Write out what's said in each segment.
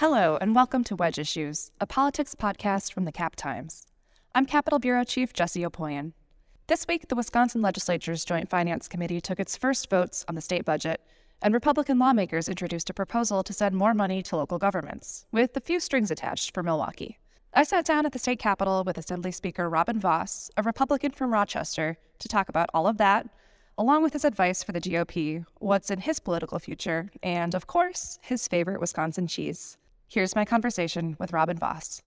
Hello, and welcome to Wedge Issues, a politics podcast from the Cap Times. I'm Capitol Bureau Chief Jessie Opoien. This week, the Wisconsin Legislature's Joint Finance Committee took its first votes on the state budget, and Republican lawmakers introduced a proposal to send more money to local governments, with a few strings attached for Milwaukee. I sat down at the state capitol with Assembly Speaker Robin Vos, a Republican from Rochester, to talk about all of that, along with his advice for the GOP, what's in his political future, and, of course, his favorite Wisconsin cheese. Here's my conversation with Robin Vos.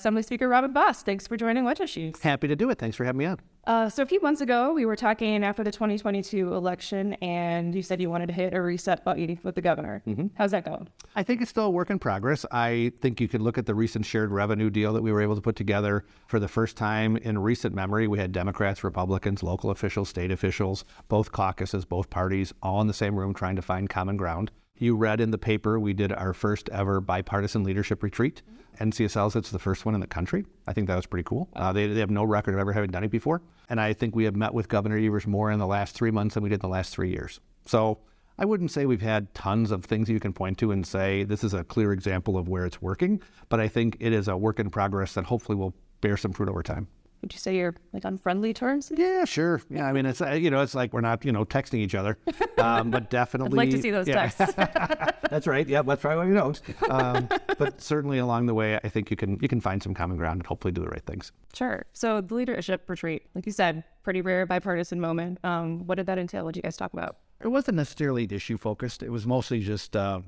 Assembly Speaker Robin Vos, thanks for joining Wedge Issues. Happy to do it. Thanks for having me on. Uh, so a few months ago, we were talking after the 2022 election, and you said you wanted to hit a reset button with the governor. Mm-hmm. How's that going? I think it's still a work in progress. I think you could look at the recent shared revenue deal that we were able to put together for the first time in recent memory. We had Democrats, Republicans, local officials, state officials, both caucuses, both parties, all in the same room trying to find common ground. You read in the paper we did our first ever bipartisan leadership retreat. Mm-hmm NCSL it's the first one in the country. I think that was pretty cool. Uh, they, they have no record of ever having done it before. And I think we have met with Governor Evers more in the last three months than we did in the last three years. So I wouldn't say we've had tons of things you can point to and say this is a clear example of where it's working, but I think it is a work in progress that hopefully will bear some fruit over time would you say you're like on friendly terms? Yeah, sure. Yeah, I mean, it's uh, you know, it's like we're not you know texting each other, um, but definitely. I'd like to see those yeah. texts. that's right. Yeah, that's probably why we don't. Um, but certainly along the way, I think you can you can find some common ground and hopefully do the right things. Sure. So the leadership retreat, like you said, pretty rare bipartisan moment. Um, what did that entail? What did you guys talk about? It wasn't necessarily issue focused. It was mostly just. Uh,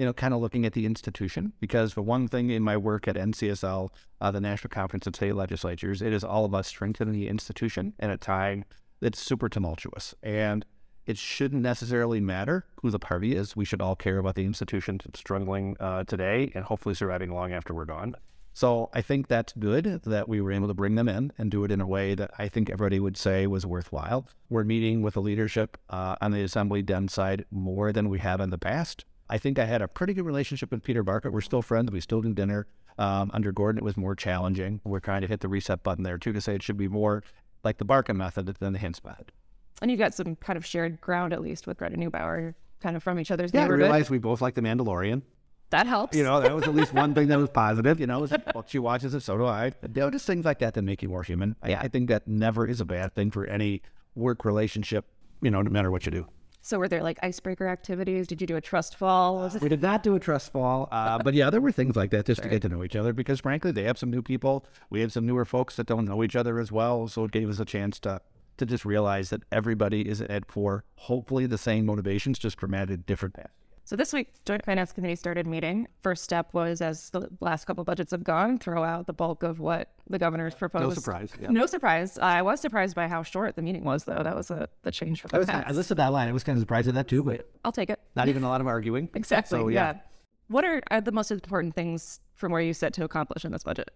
you know, kind of looking at the institution. Because for one thing, in my work at NCSL, uh, the National Conference of State Legislatures, it is all about strengthening the institution in a time that's super tumultuous. And it shouldn't necessarily matter who the party is. We should all care about the institution struggling uh, today and hopefully surviving long after we're gone. So I think that's good that we were able to bring them in and do it in a way that I think everybody would say was worthwhile. We're meeting with the leadership uh, on the Assembly Dem side more than we have in the past. I think I had a pretty good relationship with Peter Barca. We're still friends. We still do dinner. Um, under Gordon, it was more challenging. We're trying to hit the reset button there too to say it should be more like the Barca method than the Hintz method. And you've got some kind of shared ground at least with Greta Neubauer, kind of from each other's yeah, neighborhood. I realized we both like The Mandalorian. That helps. You know, that was at least one thing that was positive. You know, well, she watches it, so do I. You know, just things like that that make you more human. I, I think that never is a bad thing for any work relationship. You know, no matter what you do. So were there like icebreaker activities? Did you do a trust fall? We did not do a trust fall, uh, but yeah, there were things like that just sure. to get to know each other because frankly, they have some new people. We have some newer folks that don't know each other as well, so it gave us a chance to to just realize that everybody is at for hopefully the same motivations, just from at different paths. So this week, Joint Finance Committee started meeting. First step was, as the last couple budgets have gone, throw out the bulk of what the governor's proposed. No surprise. Yeah. No surprise. I was surprised by how short the meeting was, though. That was a the change from the I was, past. I listened to that line. I was kind of surprised at that too, but I'll take it. Not even a lot of arguing. exactly. So, yeah. yeah. What are, are the most important things from where you set to accomplish in this budget?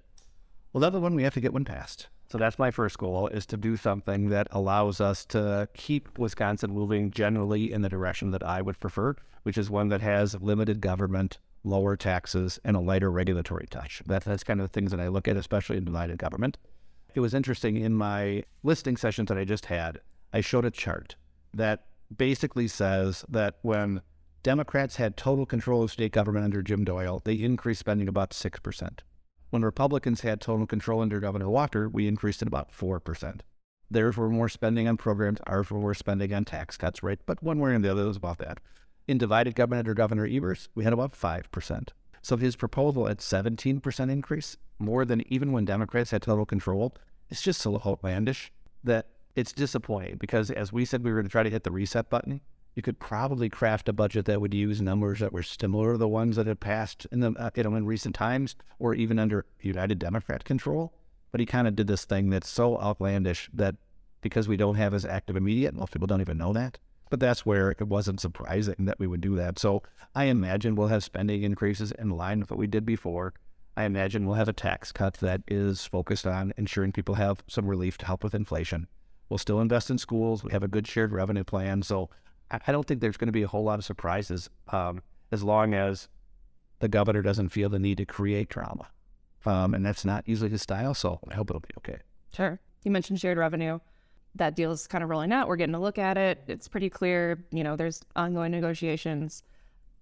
Well, another one we have to get one passed. So that's my first goal is to do something that allows us to keep Wisconsin moving generally in the direction that I would prefer, which is one that has limited government, lower taxes, and a lighter regulatory touch. That, that's kind of the things that I look at, especially in divided government. It was interesting in my listing sessions that I just had, I showed a chart that basically says that when Democrats had total control of state government under Jim Doyle, they increased spending about 6%. When Republicans had total control under Governor Walker, we increased it about 4%. Theirs were more spending on programs, ours were more spending on tax cuts, right? But one way or the other, it was about that. In divided government under Governor Evers, we had about 5%. So his proposal at 17% increase, more than even when Democrats had total control, it's just so outlandish that it's disappointing because as we said we were going to try to hit the reset button, you could probably craft a budget that would use numbers that were similar to the ones that had passed in the uh, you know in recent times or even under United Democrat control. But he kind of did this thing that's so outlandish that because we don't have as active immediate, most people don't even know that. But that's where it wasn't surprising that we would do that. So I imagine we'll have spending increases in line with what we did before. I imagine we'll have a tax cut that is focused on ensuring people have some relief to help with inflation. We'll still invest in schools. We have a good shared revenue plan. So I don't think there's going to be a whole lot of surprises um, as long as the governor doesn't feel the need to create drama. Um, and that's not usually his style. So I hope it'll be okay. Sure. You mentioned shared revenue. That deal is kind of rolling out. We're getting a look at it. It's pretty clear. You know, there's ongoing negotiations.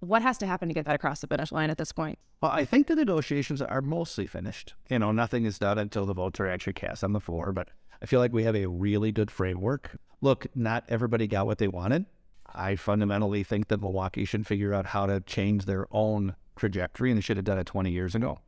What has to happen to get that across the finish line at this point? Well, I think the negotiations are mostly finished. You know, nothing is done until the votes are actually cast on the floor, but I feel like we have a really good framework. Look, not everybody got what they wanted. I fundamentally think that Milwaukee should figure out how to change their own trajectory, and they should have done it 20 years ago.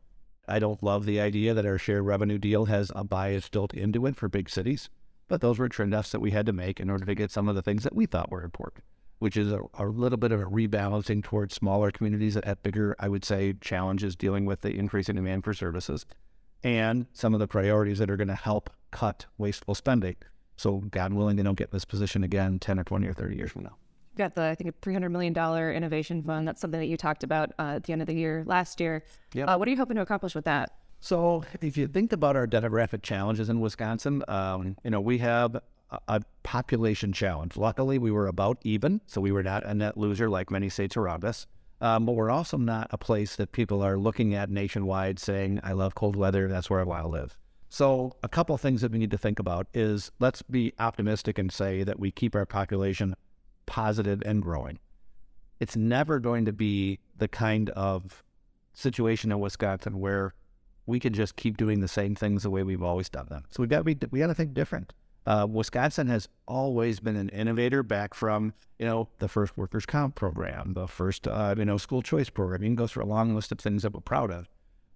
I don't love the idea that our shared revenue deal has a bias built into it for big cities, but those were trade offs that we had to make in order to get some of the things that we thought were important, which is a, a little bit of a rebalancing towards smaller communities that have bigger, I would say, challenges dealing with the increase in demand for services and some of the priorities that are going to help cut wasteful spending. So, God willing, they don't get in this position again 10 or 20 or 30 years from now got the I think a three hundred million dollar innovation fund. That's something that you talked about uh, at the end of the year last year. Yep. Uh, what are you hoping to accomplish with that? So, if you think about our demographic challenges in Wisconsin, um, you know we have a, a, population challenge. Luckily, we were about even, so we were not a net loser like many states around us. Um, but we're also not a place that people are looking at nationwide saying, "I love cold weather. That's where I want to live." So, a couple things that we need to think about is let's be optimistic and say that we keep our population positive and growing. It's never going to be the kind of situation in Wisconsin where we can just keep doing the same things the way we've always done them. So we've got to be, we got to think different. Uh, Wisconsin has always been an innovator back from, you know, the first workers' comp program, the first, uh, you know, school choice program. You can go through a long list of things that we're proud of.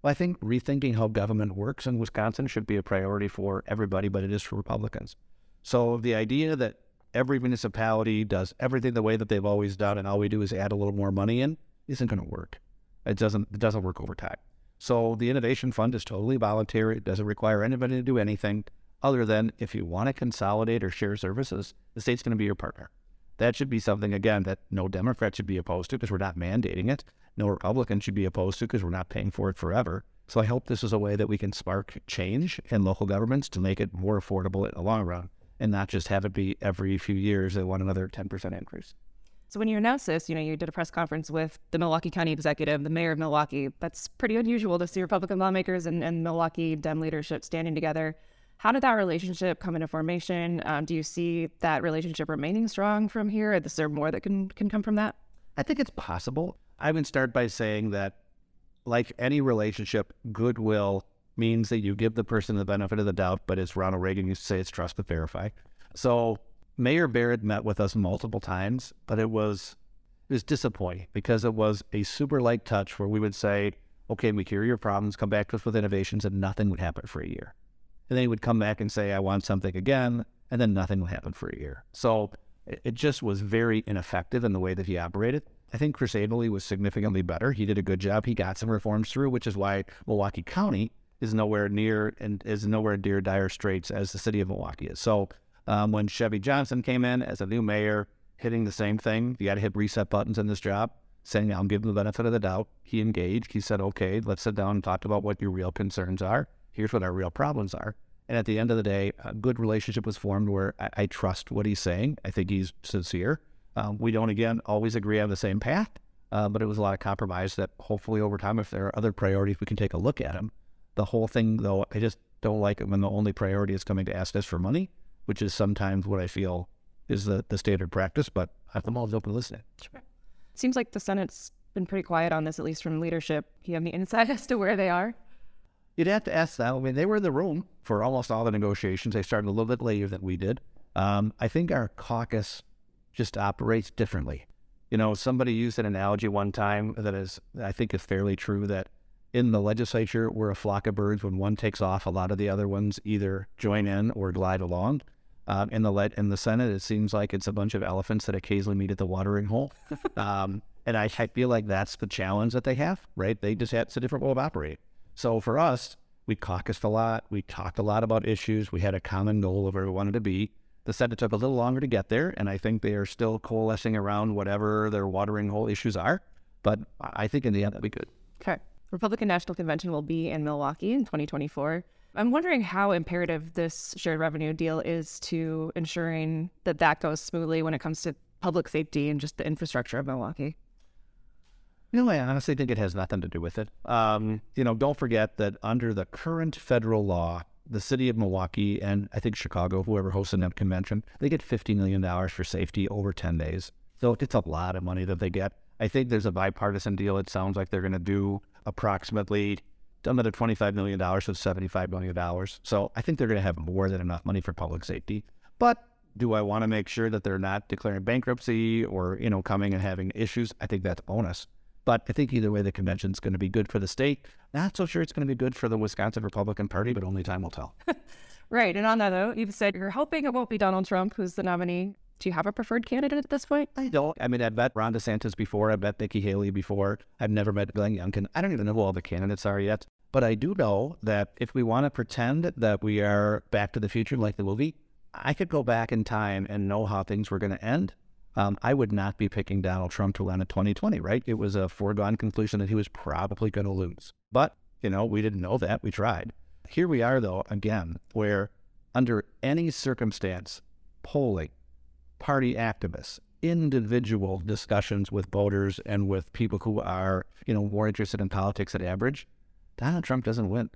Well, I think rethinking how government works in Wisconsin should be a priority for everybody, but it is for Republicans. So the idea that every municipality does everything the way that they've always done, and all we do is add a little more money in, isn't going to work. It doesn't. It doesn't work over time. So the innovation fund is totally voluntary. It doesn't require anybody to do anything other than if you want to consolidate or share services, the state's going to be your partner. That should be something again that no Democrat should be opposed to because we're not mandating it. No Republican should be opposed to because we're not paying for it forever. So I hope this is a way that we can spark change in local governments to make it more affordable in the long run and not just have it be every few years they want another 10% increase. So when you announced this, you know, you did a press conference with the Milwaukee County Executive, the mayor of Milwaukee. That's pretty unusual to see Republican lawmakers and, and Milwaukee Dem leadership standing together. How did that relationship come into formation? Um, do you see that relationship remaining strong from here? Is there more that can, can come from that? I think it's possible. I would start by saying that, like any relationship, goodwill means that you give the person the benefit of the doubt, but as Ronald Reagan used to say, it's trust but verify. So Mayor Barrett met with us multiple times, but it was it was disappointing because it was a super light touch where we would say, okay, we hear your problems, come back to us with innovations, and nothing would happen for a year. And then he would come back and say, I want something again, and then nothing would happen for a year. So it just was very ineffective in the way that he operated. I think Chris Abele was significantly better. He did a good job. He got some reforms through, which is why Milwaukee County is nowhere near and is nowhere near dire straits as the city of Milwaukee is. So um, when Chevy Johnson came in as a new mayor, hitting the same thing, you got to hit reset buttons in this job, saying, I'll give him the benefit of the doubt. He engaged. He said, okay, let's sit down and talk about what your real concerns are. Here's what our real problems are. And at the end of the day, a good relationship was formed where I, I trust what he's saying. I think he's sincere. Um, we don't, again, always agree on the same path, uh, but it was a lot of compromise that hopefully over time, if there are other priorities, we can take a look at them the whole thing, though, I just don't like it when the only priority is coming to ask us for money, which is sometimes what I feel is the, the standard practice, but I'm always open to listening. Sure. It seems like the Senate's been pretty quiet on this, at least from leadership. Do you have any insight as to where they are? You'd have to ask them. I mean, they were in the room for almost all the negotiations. They started a little bit later than we did. Um, I think our caucus just operates differently. You know, somebody used an analogy one time that is, I think, is fairly true that in the legislature, we're a flock of birds. When one takes off, a lot of the other ones either join in or glide along. Um, in the le- in the Senate, it seems like it's a bunch of elephants that occasionally meet at the watering hole. Um, and I, I, feel like that's the challenge that they have, right? They just have it's a different way of operating. So for us, we caucused a lot. We talked a lot about issues. We had a common goal of where we wanted to be. The Senate took a little longer to get there, and I think they are still coalescing around whatever their watering hole issues are. But I think in the end, that'll be good. Okay. Republican National Convention will be in Milwaukee in 2024. I'm wondering how imperative this shared revenue deal is to ensuring that that goes smoothly when it comes to public safety and just the infrastructure of Milwaukee. You know, I honestly think it has nothing to do with it. Um, you know, don't forget that under the current federal law, the city of Milwaukee and I think Chicago, whoever hosted that convention, they get $50 million for safety over 10 days. So it's a lot of money that they get. I think there's a bipartisan deal. It sounds like they're going to do approximately another $25 million, so $75 million. So I think they're going to have more than enough money for public safety. But do I want to make sure that they're not declaring bankruptcy or, you know, coming and having issues? I think that's bonus. But I think either way, the convention is going to be good for the state. Not so sure it's going to be good for the Wisconsin Republican Party, but only time will tell. right. And on that note, you've said you're hoping it won't be Donald Trump who's the nominee. Do you have a preferred candidate at this point? I don't. I mean, I've met Ron DeSantis before. I've met Nikki Haley before. I've never met Glenn Youngkin. I don't even know who all the candidates are yet. But I do know that if we want to pretend that we are back to the future like the movie, I could go back in time and know how things were going to end. Um, I would not be picking Donald Trump to run in 2020, right? It was a foregone conclusion that he was probably going to lose. But, you know, we didn't know that. We tried. Here we are, though, again, where under any circumstance, polling, party activists, individual discussions with voters and with people who are, you know, more interested in politics than average, Donald Trump doesn't win.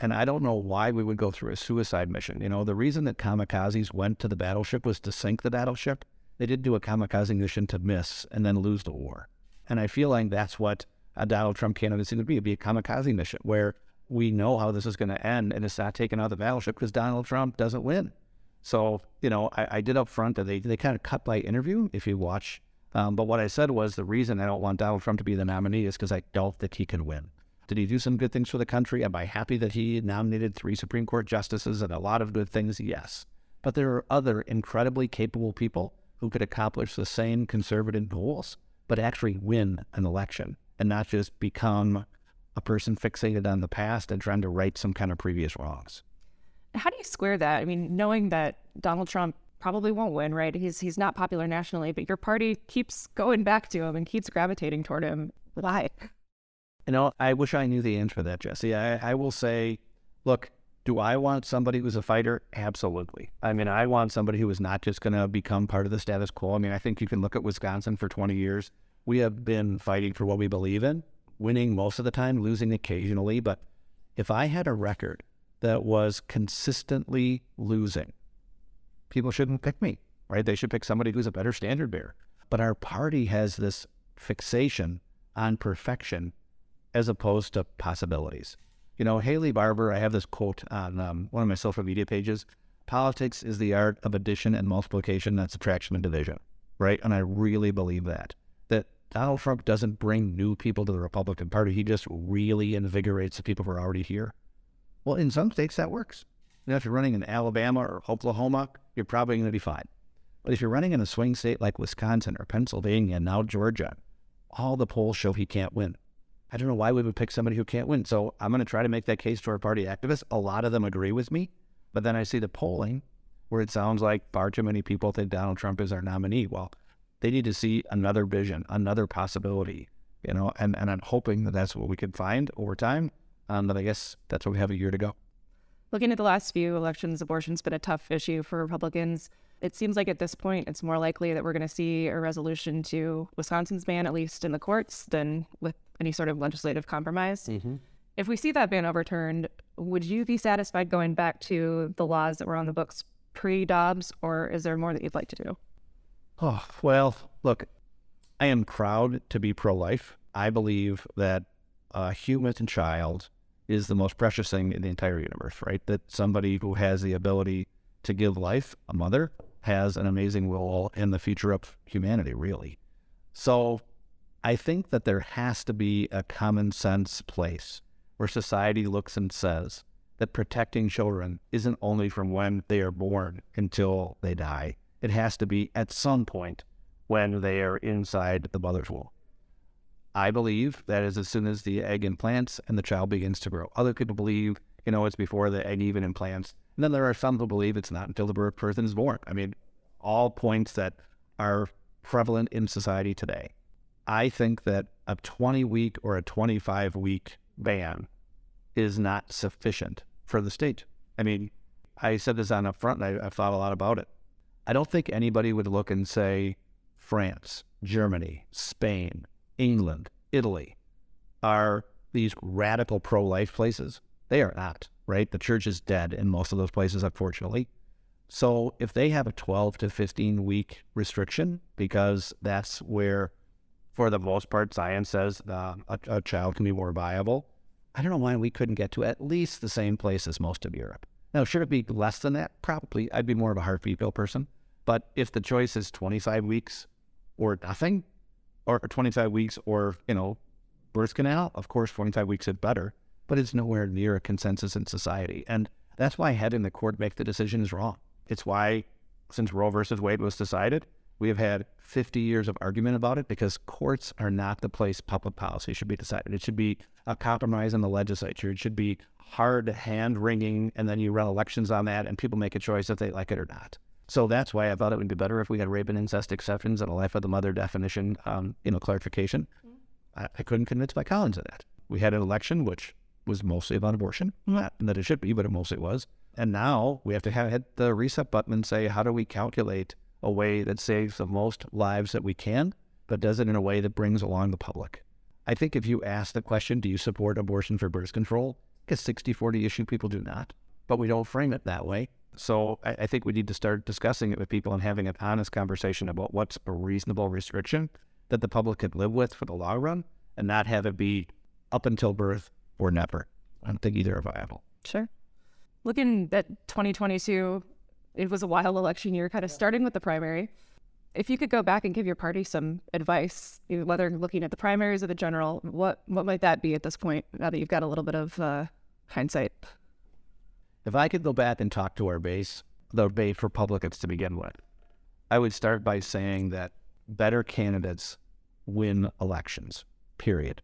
And I don't know why we would go through a suicide mission. You know, the reason that kamikazes went to the battleship was to sink the battleship. They didn't do a kamikaze mission to miss and then lose the war. And I feel like that's what a Donald Trump candidacy would be. It'd be a kamikaze mission where we know how this is going to end and it's not taking out the battleship because Donald Trump doesn't win. So, you know, I, I did up front that they, they kind of cut my interview if you watch. Um, but what I said was the reason I don't want Donald Trump to be the nominee is because I don't think he can win. Did he do some good things for the country? Am I happy that he nominated three Supreme Court justices and a lot of good things? Yes. But there are other incredibly capable people who could accomplish the same conservative goals, but actually win an election and not just become a person fixated on the past and trying to right some kind of previous wrongs. How do you square that? I mean, knowing that Donald Trump probably won't win, right? He's he's not popular nationally, but your party keeps going back to him and keeps gravitating toward him. Why? You know, I wish I knew the answer to that, Jessie. I, I will say, look, do I want somebody who's a fighter? Absolutely. I mean, I want somebody who is not just going to become part of the status quo. I mean, I think you can look at Wisconsin for 20 years. We have been fighting for what we believe in, winning most of the time, losing occasionally. But if I had a record that was consistently losing, people shouldn't pick me, right? They should pick somebody who's a better standard bearer. But our party has this fixation on perfection as opposed to possibilities. You know, Haley Barbour, I have this quote on um, one of my social media pages politics is the art of addition and multiplication, not subtraction and division, right? And I really believe that. That Donald Trump doesn't bring new people to the Republican Party, he just really invigorates the people who are already here. Well, in some states that works. You know, if you're running in Alabama or Oklahoma, you're probably going to be fine. But if you're running in a swing state like Wisconsin or Pennsylvania and now Georgia, all the polls show he can't win. I don't know why we would pick somebody who can't win. So I'm going to try to make that case to our party activists. A lot of them agree with me, but then I see the polling where it sounds like far too many people think Donald Trump is our nominee. Well, they need to see another vision, another possibility, you know, and, and I'm hoping that that's what we can find over time. Um, but I guess that's what we have a year to go. Looking at the last few elections, abortion's been a tough issue for Republicans. It seems like at this point, it's more likely that we're going to see a resolution to Wisconsin's ban, at least in the courts, than with any sort of legislative compromise. Mm-hmm. If we see that ban overturned, would you be satisfied going back to the laws that were on the books pre Dobbs, or is there more that you'd like to do? Oh, well, look, I am proud to be pro life. I believe that a human child is the most precious thing in the entire universe, right? That somebody who has the ability to give life, a mother, has an amazing role in the future of humanity, really. So I think that there has to be a common sense place where society looks and says that protecting children isn't only from when they are born until they die. It has to be at some point when they are inside the mother's womb. I believe that is as soon as the egg implants and the child begins to grow. Other people believe, you know, it's before the egg even implants. And then there are some who believe it's not until the birth person is born. I mean, all points that are prevalent in society today. I think that a 20 week or a 25 week ban is not sufficient for the state. I mean, I said this on up front and I, thought a lot about it. I don't think anybody would look and say France, Germany, Spain, England, Italy are these radical pro life places. They are not, right? The church is dead in most of those places, unfortunately. So if they have a 12 to 15 week restriction, because that's where For the most part, science says uh, a, a child can be more viable. I don't know why we couldn't get to at least the same place as most of Europe. Now, should it be less than that? Probably. I'd be more of a heartbeat bill person. But if the choice is 25 weeks or nothing, or 25 weeks or, you know, birth canal, of course, 25 weeks is better, but it's nowhere near a consensus in society. And that's why having the court make the decision is wrong. It's why, since Roe versus Wade was decided, we have had 50 years of argument about it because courts are not the place public policy should be decided. It should be a compromise in the legislature. It should be hard hand wringing, and then you run elections on that, and people make a choice if they like it or not. So that's why I thought it would be better if we had rape and incest exceptions and a life of the mother definition, um, you know, clarification. Mm-hmm. I, I, couldn't convince my colleagues of that. We had an election which was mostly about abortion, not that it should be, but it mostly was. And now we have to have hit the reset button and say, how do we calculate a way that saves the most lives that we can, but does it in a way that brings along the public? I think if you ask the question, do you support abortion for birth control? It's 60 40 issue, people do not. But we don't frame it that way. So I, I think we need to start discussing it with people and having an honest conversation about what's a reasonable restriction that the public can live with for the long run and not have it be up until birth or never. I don't think either are viable. Sure. Looking at 2022, it was a wild election year, kind of starting with the primary. If you could go back and give your party some advice, whether looking at the primaries or the general, what what might that be at this point? Now that you've got a little bit of uh, hindsight. If I could go back and talk to our base, the base Republicans to begin with, I would start by saying that better candidates win elections, period.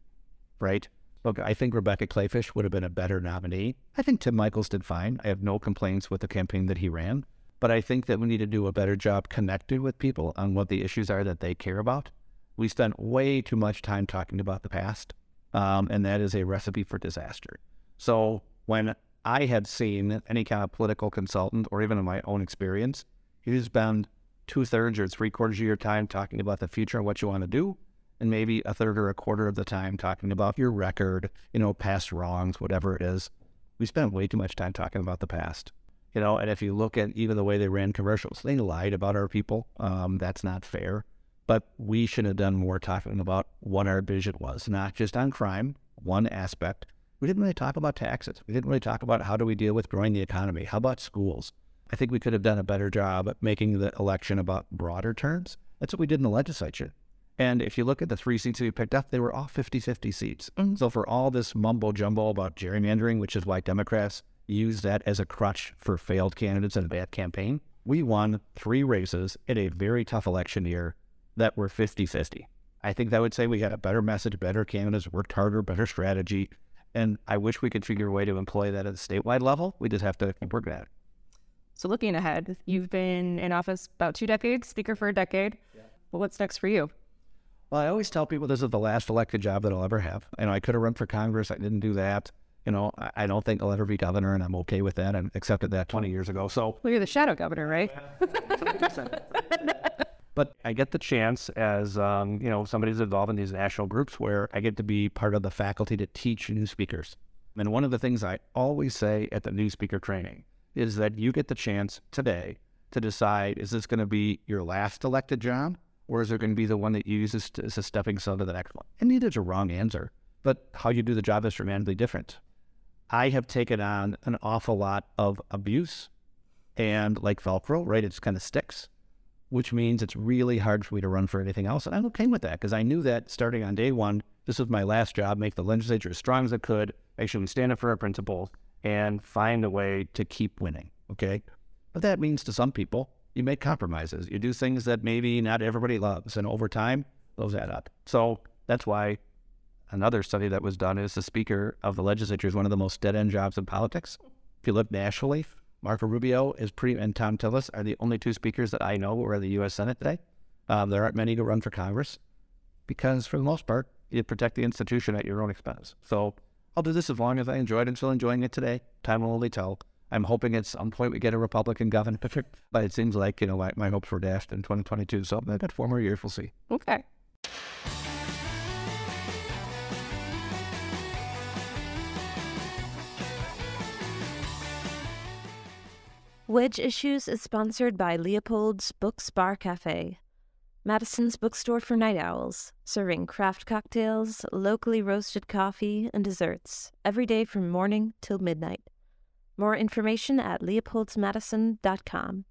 Right? Look, I think Rebecca Kleefisch would have been a better nominee. I think Tim Michels did fine. I have no complaints with the campaign that he ran. But I think that we need to do a better job connecting with people on what the issues are that they care about. We spent way too much time talking about the past, um, and that is a recipe for disaster. So when I had seen any kind of political consultant or even in my own experience, you spend two thirds or three quarters of your time talking about the future and what you want to do, and maybe a third or a quarter of the time talking about your record, you know, past wrongs, whatever it is. We spend way too much time talking about the past, you know. And if you look at even the way they ran commercials, they lied about our people. Um, that's not fair. But we should have done more talking about what our vision was, not just on crime, one aspect, we didn't really talk about taxes. We didn't really talk about how do we deal with growing the economy. How about schools? I think we could have done a better job at making the election about broader terms. That's what we did in the legislature. And if you look at the three seats that we picked up, they were all 50 50 seats. Mm-hmm. So, for all this mumbo jumbo about gerrymandering, which is why Democrats use that as a crutch for failed candidates and a bad campaign, we won three races in a very tough election year that were 50 50. I think that would say we had a better message, better candidates, worked harder, better strategy, and I wish we could figure a way to employ that at the statewide level. We just have to work at it. So, looking ahead, you've been in office about two decades, speaker for a decade. Yeah. Well, what's next for you? Well, I always tell people this is the last elected job that I'll ever have. You know, I could have run for Congress. I didn't do that. You know, I, I don't think I'll ever be governor, and I'm okay with that. I accepted that 20 years ago. So, well, you're the shadow governor, right? But I get the chance as um, you know somebody's involved in these national groups where I get to be part of the faculty to teach new speakers. And one of the things I always say at the new speaker training is that you get the chance today to decide is this going to be your last elected job or is it going to be the one that you use as, as a stepping stone to the next one? And neither's a wrong answer, but how you do the job is dramatically different. I have taken on an awful lot of abuse and like Velcro, right? It just kind of sticks which means it's really hard for me to run for anything else. And I'm okay with that because I knew that starting on day one, this was my last job, make the legislature as strong as it could, make sure we stand up for our principles, and find a way to keep winning. Okay. But that means to some people, you make compromises. You do things that maybe not everybody loves. And over time, those add up. So that's why another study that was done is the Speaker of the legislature is one of the most dead end jobs in politics. If you look nationally, Marco Rubio is pretty, and Thom Tillis are the only two speakers that I know who are in the U.S. Senate today. Um, there aren't many to run for Congress because, for the most part, you protect the institution at your own expense. So I'll do this as long as I enjoy it and still enjoying it today. Time will only tell. I'm hoping at some point we get a Republican governor, but it seems like, you know, my, my hopes were dashed in 2022. So got four more years. We'll see. Okay. Wedge Issues is sponsored by Leopold's Books Bar Cafe. Madison's bookstore for night owls, serving craft cocktails, locally roasted coffee, and desserts every day from morning till midnight. More information at leopoldsmadison.com.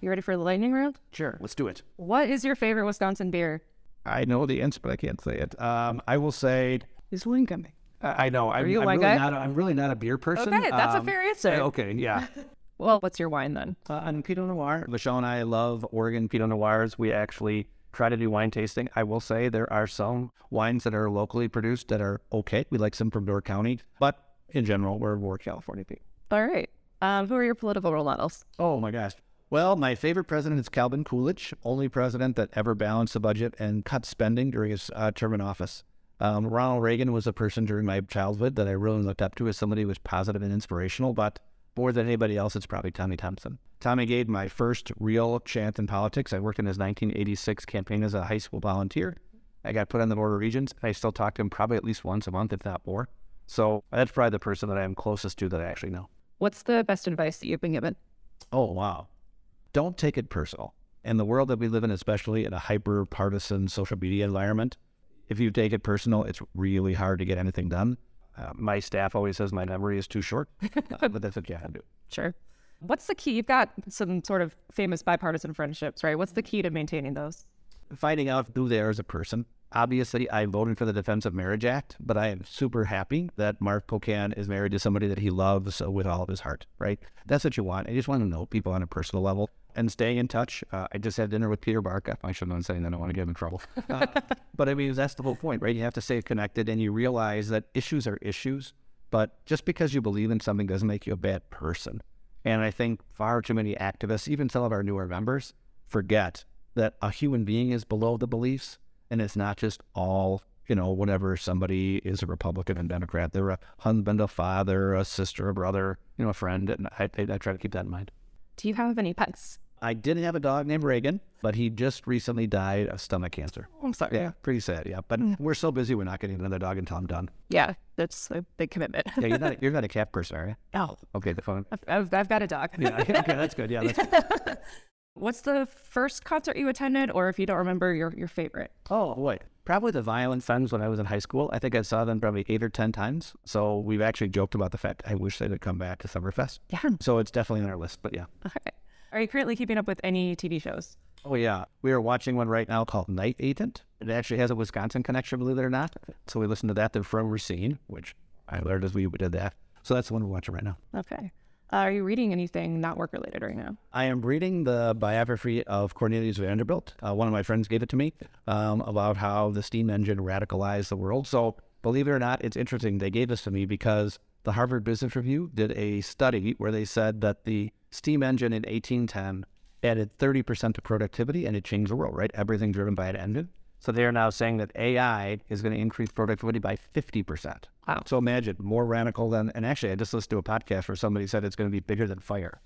You ready for the lightning round? Sure, let's do it. What is your favorite Wisconsin beer? I know the answer, but I can't say it. Um, I will say Is Lincoln. I I know. I'm, you a I'm wine really guy? not. A, I'm really not a beer person. Okay, that's a Um, fair answer. Okay, yeah. Well, what's your wine then? Uh, and Pinot Noir. Michelle and I love Oregon Pinot Noirs. We actually try to do wine tasting. I will say there are some wines that are locally produced that are okay. We like some from Door County, but in general, we're more California people. All right. Um, who are your political role models? Oh my gosh. Well, my favorite president is Calvin Coolidge, only president that ever balanced the budget and cut spending during his uh, term in office. Um, Ronald Reagan was a person during my childhood that I really looked up to as somebody who was positive and inspirational, but more than anybody else, it's probably Tommy Thompson. Tommy gave my first real chance in politics. I worked in his 1986 campaign as a high school volunteer. I got put on the Board of Regents, and I still talk to him probably at least once a month, if not more. So that's probably the person that I am closest to that I actually know. What's the best advice that you've been given? Oh, wow. Don't take it personal. In the world that we live in, especially in a hyper partisan social media environment, if you take it personal, it's really hard to get anything done. Uh, my staff always says my memory is too short, uh, but that's what you have to do. Sure. What's the key? You've got some sort of famous bipartisan friendships, right? What's the key to maintaining those? Finding out who they are as a person. Obviously, I voted for the Defense of Marriage Act, but I am super happy that Mark Pocan is married to somebody that he loves uh, with all of his heart, right? That's what you want. I just want to know people on a personal level and stay in touch. Uh, I just had dinner with Peter Barca. I shouldn't have saying that. I don't want to get him in trouble. Uh, but I mean, that's the whole point, right? You have to stay connected and you realize that issues are issues, but just because you believe in something doesn't make you a bad person. And I think far too many activists, even some of our newer members, forget that a human being is below the beliefs and it's not just all, you know, whatever somebody is a Republican and Democrat. They're a husband, a father, a sister, a brother, you know, a friend. And I, I, I try to keep that in mind. Do you have any pets? I didn't have a dog named Reagan, but he just recently died of stomach cancer. Oh, I'm sorry. Yeah, pretty sad. Yeah, but mm. we're so busy, we're not getting another dog until I'm done. Yeah, that's a big commitment. Yeah, you're not you're not a cat person, are you? oh, Okay, the phone. I've, I've, got a dog. Yeah, okay, that's good. Yeah, that's good. What's the first concert you attended, or if you don't remember, your your favorite? Oh boy, probably the Violent Femmes when I was in high school. I think I saw them probably eight or ten times. So we've actually joked about the fact I wish they would come back to Summerfest. Yeah. So it's definitely on our list. But yeah. Okay. Are you currently keeping up with any TV shows? Oh yeah, we are watching one right now called Night Agent. It actually has a Wisconsin connection, believe it or not. So we listened to that then from Racine, which I learned as we did that. So that's the one we're watching right now. Okay. Uh, are you reading anything not work related right now? I am reading the biography of Cornelius Vanderbilt. Uh, one of my friends gave it to me um, about how the steam engine radicalized the world. So, believe it or not, it's interesting. They gave this to me because the Harvard Business Review did a study where they said that the steam engine in 1810 added 30% to productivity and it changed the world, right? Everything driven by an engine. So they are now saying that AI is going to increase productivity by 50%. Wow. So imagine more radical than, and actually, I just listened to a podcast where somebody said it's going to be bigger than fire,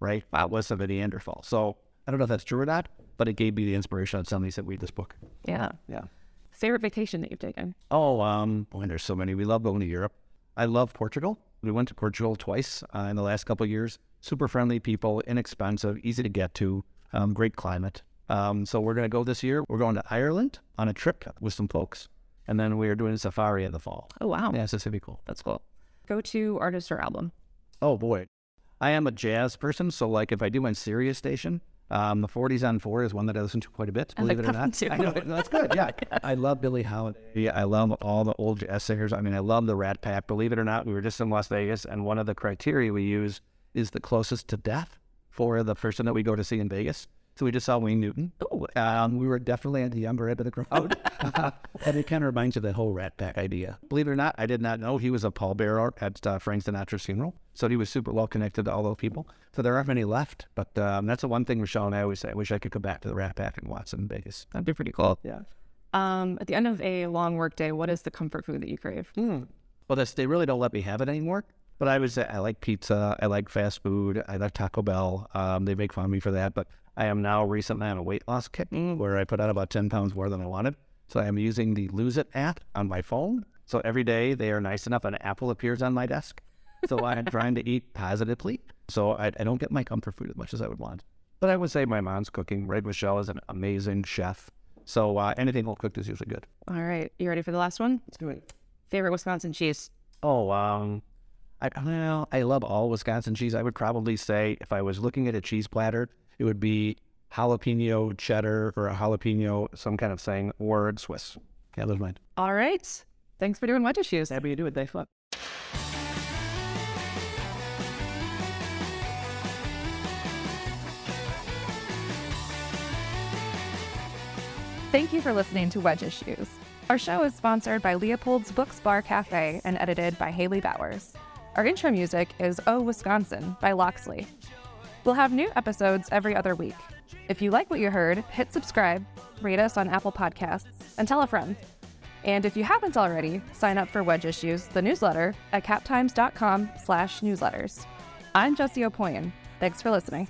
right? Wow. West of a Neanderthal. So I don't know if that's true or not, but it gave me the inspiration that somebody said, read this book. Yeah. Yeah. Favorite vacation that you've taken? Oh, um, boy, there's so many. We love going to Europe. I love Portugal. We went to Portugal twice uh, in the last couple of years. Super friendly people, inexpensive, easy to get to, um, great climate. Um, so we're going to go this year. We're going to Ireland on a trip with some folks, and then we are doing a safari in the fall. Oh wow, Yeah, so it's be cool. that's cool. Go to artist or album. Oh boy, I am a jazz person. So like, if I do my Sirius station, um, the 40s on four is one that I listen to quite a bit. Believe like it or not, too. I know that's good. Yeah, I love Billie Holiday. I love all the old jazz singers. I mean, I love the Rat Pack. Believe it or not, we were just in Las Vegas, and one of the criteria we use is the closest to death for the person that we go to see in Vegas. So we just saw Wayne Newton. Oh, Um, we were definitely at the younger end of the crowd. and it kind of reminds you of that whole Rat Pack idea. Believe it or not, I did not know he was a pallbearer at uh, Frank Sinatra's funeral. So he was super well connected to all those people. So there aren't many left. But um, that's the one thing Rochelle and I always say. I wish I could go back to the Rat Pack and watch them in Vegas. that'd be pretty cool. Yeah. Um, at the end of a long work day, what is the comfort food that you crave? Well, this, they really don't let me have it anymore. But I would say I like pizza. I like fast food. I like Taco Bell. Um, they make fun of me for that. But I am now recently on a weight loss kick where I put on about 10 pounds more than I wanted. So I am using the Lose It app on my phone. So every day they are nice enough, an apple appears on my desk. So I'm trying to eat positively. So I, I don't get my comfort food as much as I would want. But I would say my mom's cooking. Ray Michelle is an amazing chef. So uh, anything home cooked is usually good. All right. You ready for the last one? Let's do it. Favorite Wisconsin cheese? Oh, um, I, well, I love all Wisconsin cheese. I would probably say if I was looking at a cheese platter, it would be jalapeno cheddar or a jalapeno, some kind of thing, or Swiss. Yeah, those mine. All right. Thanks for doing wedge issues. Happy to do it. A lot. Thank you for listening to Wedge Issues. Our show is sponsored by Leopold's Books Bar Cafe and edited by Haley Bowers. Our intro music is Oh Wisconsin by Loxley. We'll have new episodes every other week. If you like what you heard, hit subscribe, rate us on Apple Podcasts, and tell a friend. And if you haven't already, sign up for Wedge Issues, the newsletter, at captimes.com slash newsletters. I'm Jessie Opoien. Thanks for listening.